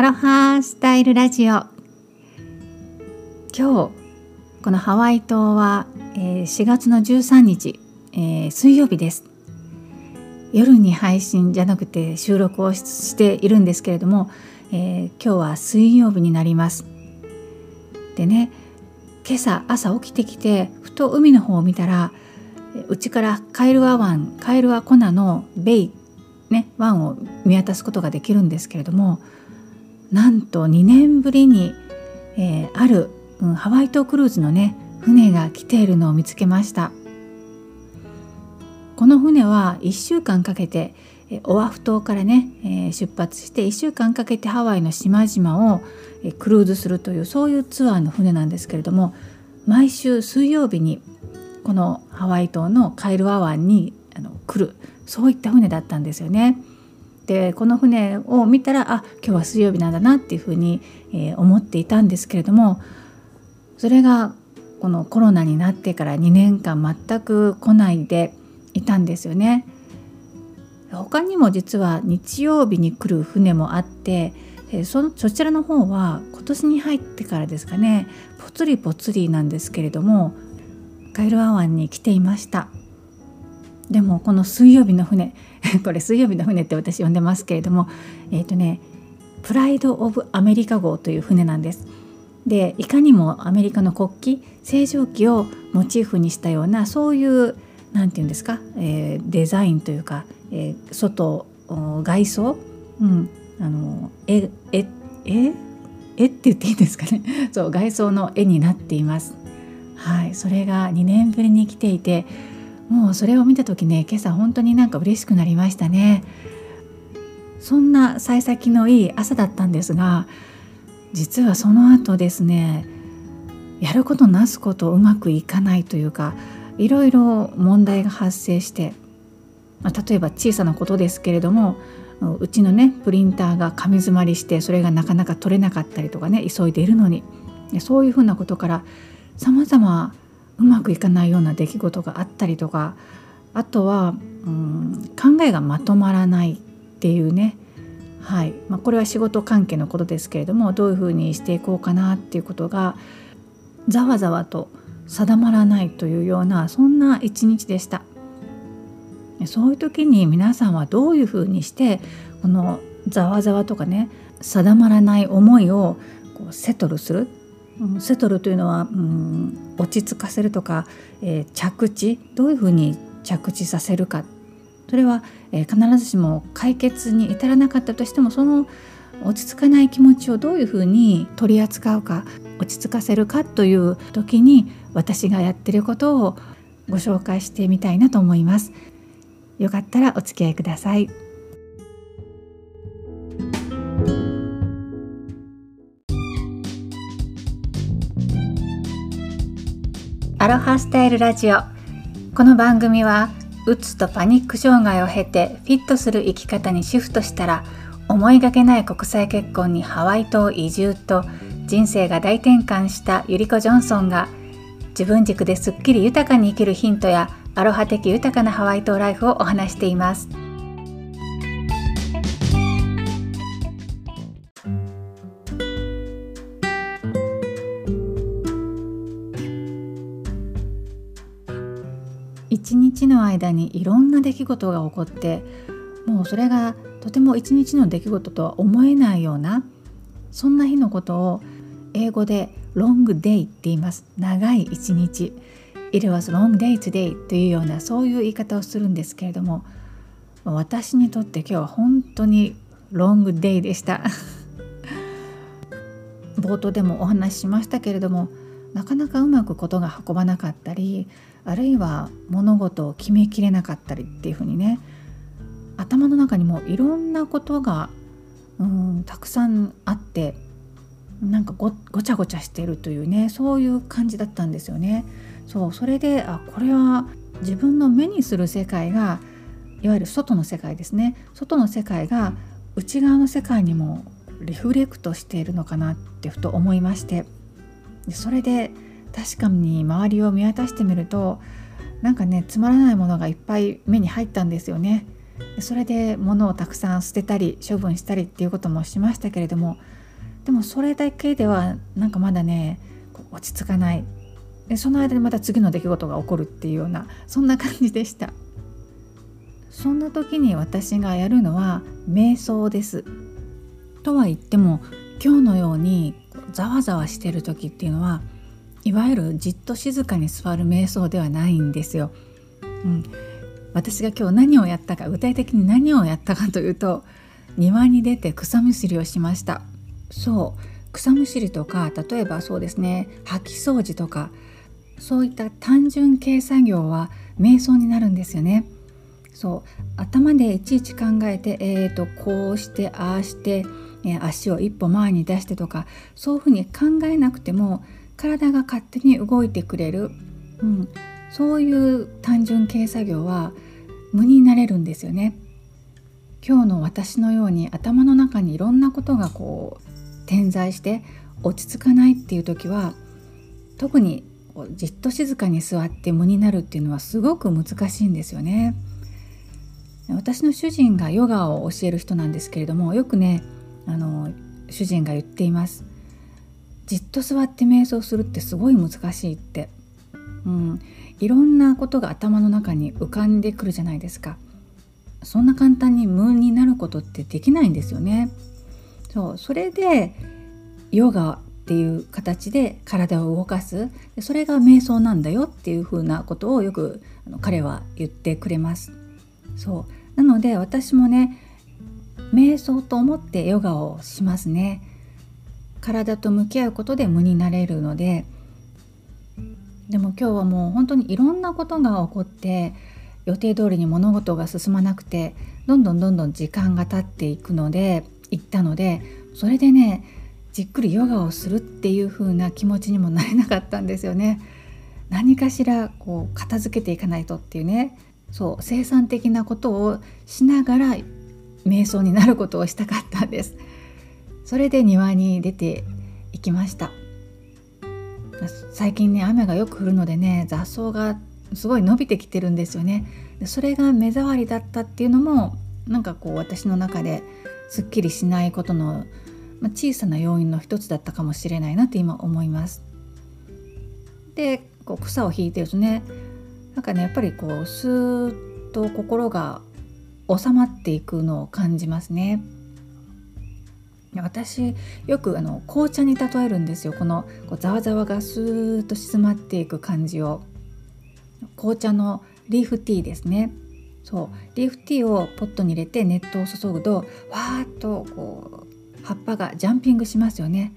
アロハスタイルラジオ。今日このハワイ島は、え、4月の13日、え、水曜日です。夜に配信じゃなくて収録をしているんですけれども、え、今日は水曜日になります。でね今朝朝起きてきてふと海の方を見たらうちからカエルア湾カエルアコナのベイね湾を見渡すことができるんですけれどもなんと2年ぶりに、えー、ある、うん、ハワイ島クルーズのね船が来ているのを見つけましたこの船は1週間かけてオアフ島からね、えー、出発して1週間かけてハワイの島々をクルーズするというそういうツアーの船なんですけれども毎週水曜日にこのハワイ島のカイルア湾にあの来るそういった船だったんですよね。でこの船を見たらあ今日は水曜日なんだなっていうふうに、えー、思っていたんですけれどもそれがこのコロナになってから2年間全く来ないでいたんですよね。他にも実は日曜日に来る船もあってそのそちらの方は今年に入ってからですかねぽつりぽつりなんですけれどもカイルア湾に来ていましたでもこの水曜日の船 これ水曜日の船って私呼んでますけれどもえっ、ー、とねプライド・オブ・アメリカ号という船なんです。でいかにもアメリカの国旗星条旗をモチーフにしたようなそういう何て言うんですか、えー、デザインというか、えー、外外装、うん、あのええええって言っていいですかねそう外装の絵になっています。はい、それが2年ぶりに来ていてもうそれを見た時ね今朝本当になんか嬉しくなりましたね。そんな幸先のいい朝だったんですが実はその後ですねやることなすことうまくいかないというかいろいろ問題が発生して、ま、例えば小さなことですけれどもうちのねプリンターが紙詰まりしてそれがなかなか取れなかったりとかね急いでいるのにそういうふうなことからさまざまうまくいかないような出来事があったりとかあとは、うん、考えがまとまらないっていうね。はい。まあ、これは仕事関係のことですけれどもどういうふうにしていこうかなっていうことがざわざわと定まらないというようなそんな一日でした。そういう時に皆さんはどういうふうにしてこのざわざわとかね定まらない思いをこうセトルするセトルというのは、うん、落ち着かせるとか、えー、着地どういうふうに着地させるかそれは、えー、必ずしも解決に至らなかったとしてもその落ち着かない気持ちをどういうふうに取り扱うか落ち着かせるかという時に私がやってることをご紹介してみたいなと思います。よかったらお付き合いください。アロハスタイルラジオこの番組はうつとパニック障害を経てフィットする生き方にシフトしたら思いがけない国際結婚にハワイ島移住と人生が大転換したゆりこ・ジョンソンが自分軸ですっきり豊かに生きるヒントやアロハ的豊かなハワイ島ライフをお話しています。間にいろんな出来事が起こってもうそれがとても一日の出来事とは思えないようなそんな日のことを英語でロングデイって言います。長い一日。It was long day today というようなそういう言い方をするんですけれども私にとって今日は本当にロングデイでした。冒頭でもお話ししましたけれどもなかなかうまくことが運ばなかったりあるいは物事を決めきれなかったりっていうふうにね頭の中にもいろんなことがうんたくさんあってなんかごちゃごちゃしてるというねそういう感じだったんですよね。そうそれであこれは自分の目にする世界がいわゆる外の世界ですね外の世界が内側の世界にもリフレクトしているのかなってふと思いましてそれで確かに周りを見渡してみるとなんかねつまらないものがいっぱい目に入ったんですよね。それで物をたくさん捨てたり処分したりっていうこともしましたけれどもでもそれだけではなんかまだね落ち着かない。でその間にまた次の出来事が起こるっていうようなそんな感じでした。そんな時に私がやるのは瞑想です。とは言っても今日のようにざわざわしてる時っていうのはいわゆるじっと静かに座る瞑想ではないんですよ、うん、私が今日何をやったか具体的に何をやったかというと庭に出て草むしりをしました。そう。草むしりとか例えばそうですね掃き掃除とかそういった単純計作業は瞑想になるんですよね。そう頭でいちいち考えてえーとこうしてああしてえ足を一歩前に出してとかそういうふうに考えなくても体が勝手に動いてくれる、うん、そういう単純計作業は無になれるんですよね。今日の私のように頭の中にいろんなことがこう点在して落ち着かないっていう時は特にじっと静かに座って無になるっていうのはすごく難しいんですよね。私の主人がヨガを教える人なんですけれどもよくねあの主人が言っています。じっと座って瞑想するってすごい難しいって、うん、いろんなことが頭の中に浮かんでくるじゃないですか。そんな簡単に無になることってできないんですよね。そう。それでヨガっていう形で体を動かす。それが瞑想なんだよっていうふうなことをよく彼は言ってくれます。そう。なので私もね瞑想と思ってヨガをしますね。体と向き合うことで無になれるので。でも今日はもう本当にいろんなことが起こって予定通りに物事が進まなくてどんどんどんどん時間が経っていくので行ったのでそれでねじっくりヨガをするっていう風な気持ちにもなれなかったんですよね。何かしらこう片付けていかないとっていうね。そう生産的なことをしながら瞑想になることをしたかったんです。それで庭に出て行きました。最近ね雨がよく降るのでね雑草がすごい伸びてきてるんですよね。それが目障りだったっていうのもなんかこう私の中ですっきりしないことの、ま、小さな要因の一つだったかもしれないなって今思います。でこう草を引いてるとねなんかねやっぱりこうスーッと心が収まっていくのを感じますね。私よくあの紅茶に例えるんですよ。このこうざわざわがスーッと静まっていく感じを。紅茶のリーフティーですね。そう。リーフティーをポットに入れて熱湯を注ぐとわーっとこう葉っぱがジャンピングしますよね。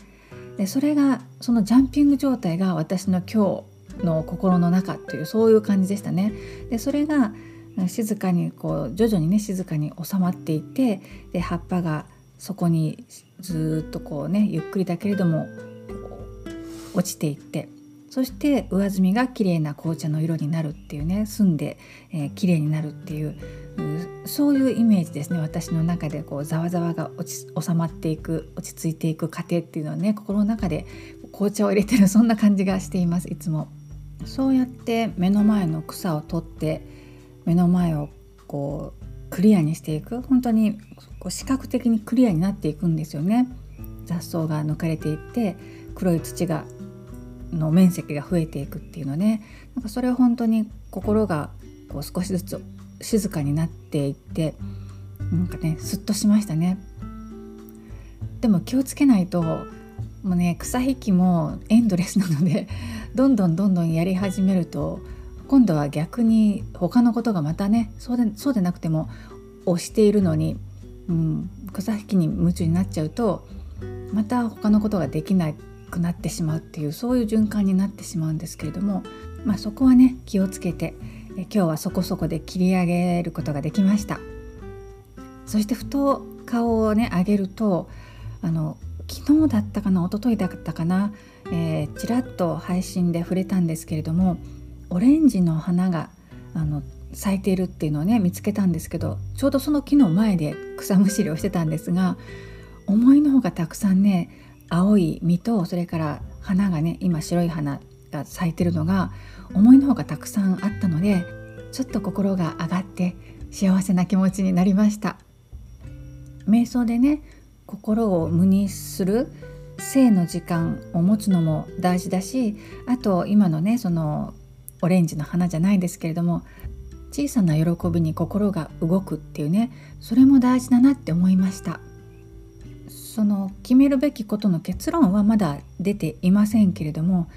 でそれがそのジャンピング状態が私の今日の心の中というそういう感じでしたねでそれが静かにこう徐々にね静かに収まっていてで葉っぱがそこにずっとこうねゆっくりだけれども落ちていってそして上澄みが綺麗な紅茶の色になるっていうね澄んで、えー、綺麗になるっていうそういうイメージですね私の中でこうざわざわが落ち収まっていく落ち着いていく過程っていうのはね心の中で紅茶を入れてるそんな感じがしていますいつも。そうやって目の前の草を取って目の前をこうクリアにしていく。本当にこう視覚的にクリアになっていくんですよね。雑草が抜かれていって黒い土がの面積が増えていくっていうのね。なんかそれは本当に心がこう少しずつ静かになっていってなんかねすっとしましたね。でも気をつけないともうね草引きもエンドレスなのでどんどんどんどんやり始めると今度は逆に他のことがまたねそうでそうでなくても押しているのに、うん、草引きに夢中になっちゃうとまた他のことができなくなってしまうっていうそういう循環になってしまうんですけれども、まあ、そこはね気をつけてえ今日はそこそこで切り上げることができました。そしてふと顔をね上げるとあの昨日だったかな一昨日だったかな、えー、ちらっと配信で触れたんですけれどもオレンジの花があの咲いているっていうのをね見つけたんですけどちょうどその木の前で草むしりをしてたんですが思いの方がたくさんね青い実とそれから花がね今白い花が咲いてるのが思いの方がたくさんあったのでちょっと心が上がって幸せな気持ちになりました。瞑想でね心を無にする性の時間を持つのも大事だしあと今のねそのオレンジの花じゃないですけれども小さな喜びに心が動くっていうねそれも大事だなって思いました。その決めるべきことの結論はまだ出ていませんけれども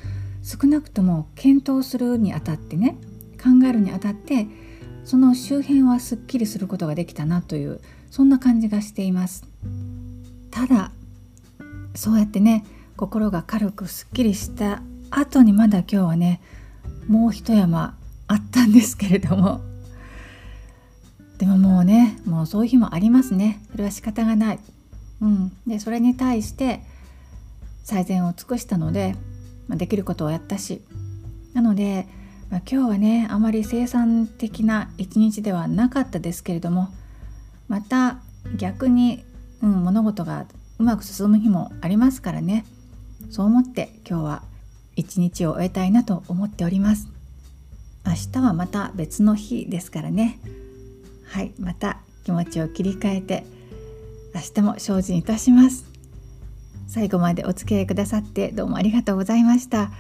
少なくとも検討するにあたってね考えるにあたってその周辺はすっきりすることができたなというそんな感じがしています。ただそうやってね心が軽くすっきりした後にまだ今日はねもう一山あったんですけれども。でももうねもうそういう日もありますね。それは仕方がない、うん、でそれに対して最善を尽くしたので、まあ、できることをやったし。なので、まあ、今日はねあまり生産的な一日ではなかったですけれどもまた逆に、うん、物事がうまく進む日もありますからね。そう思って今日は一日を終えたいなと思っております。明日はまた別の日ですからね。はいまた気持ちを切り替えて明日も精進いたします。最後までお付き合いくださってどうもありがとうございました。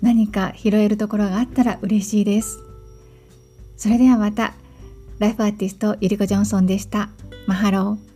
何か拾えるところがあったら嬉しいです。それではまたライフアーティストゆりこジョンソンでした。マハロー。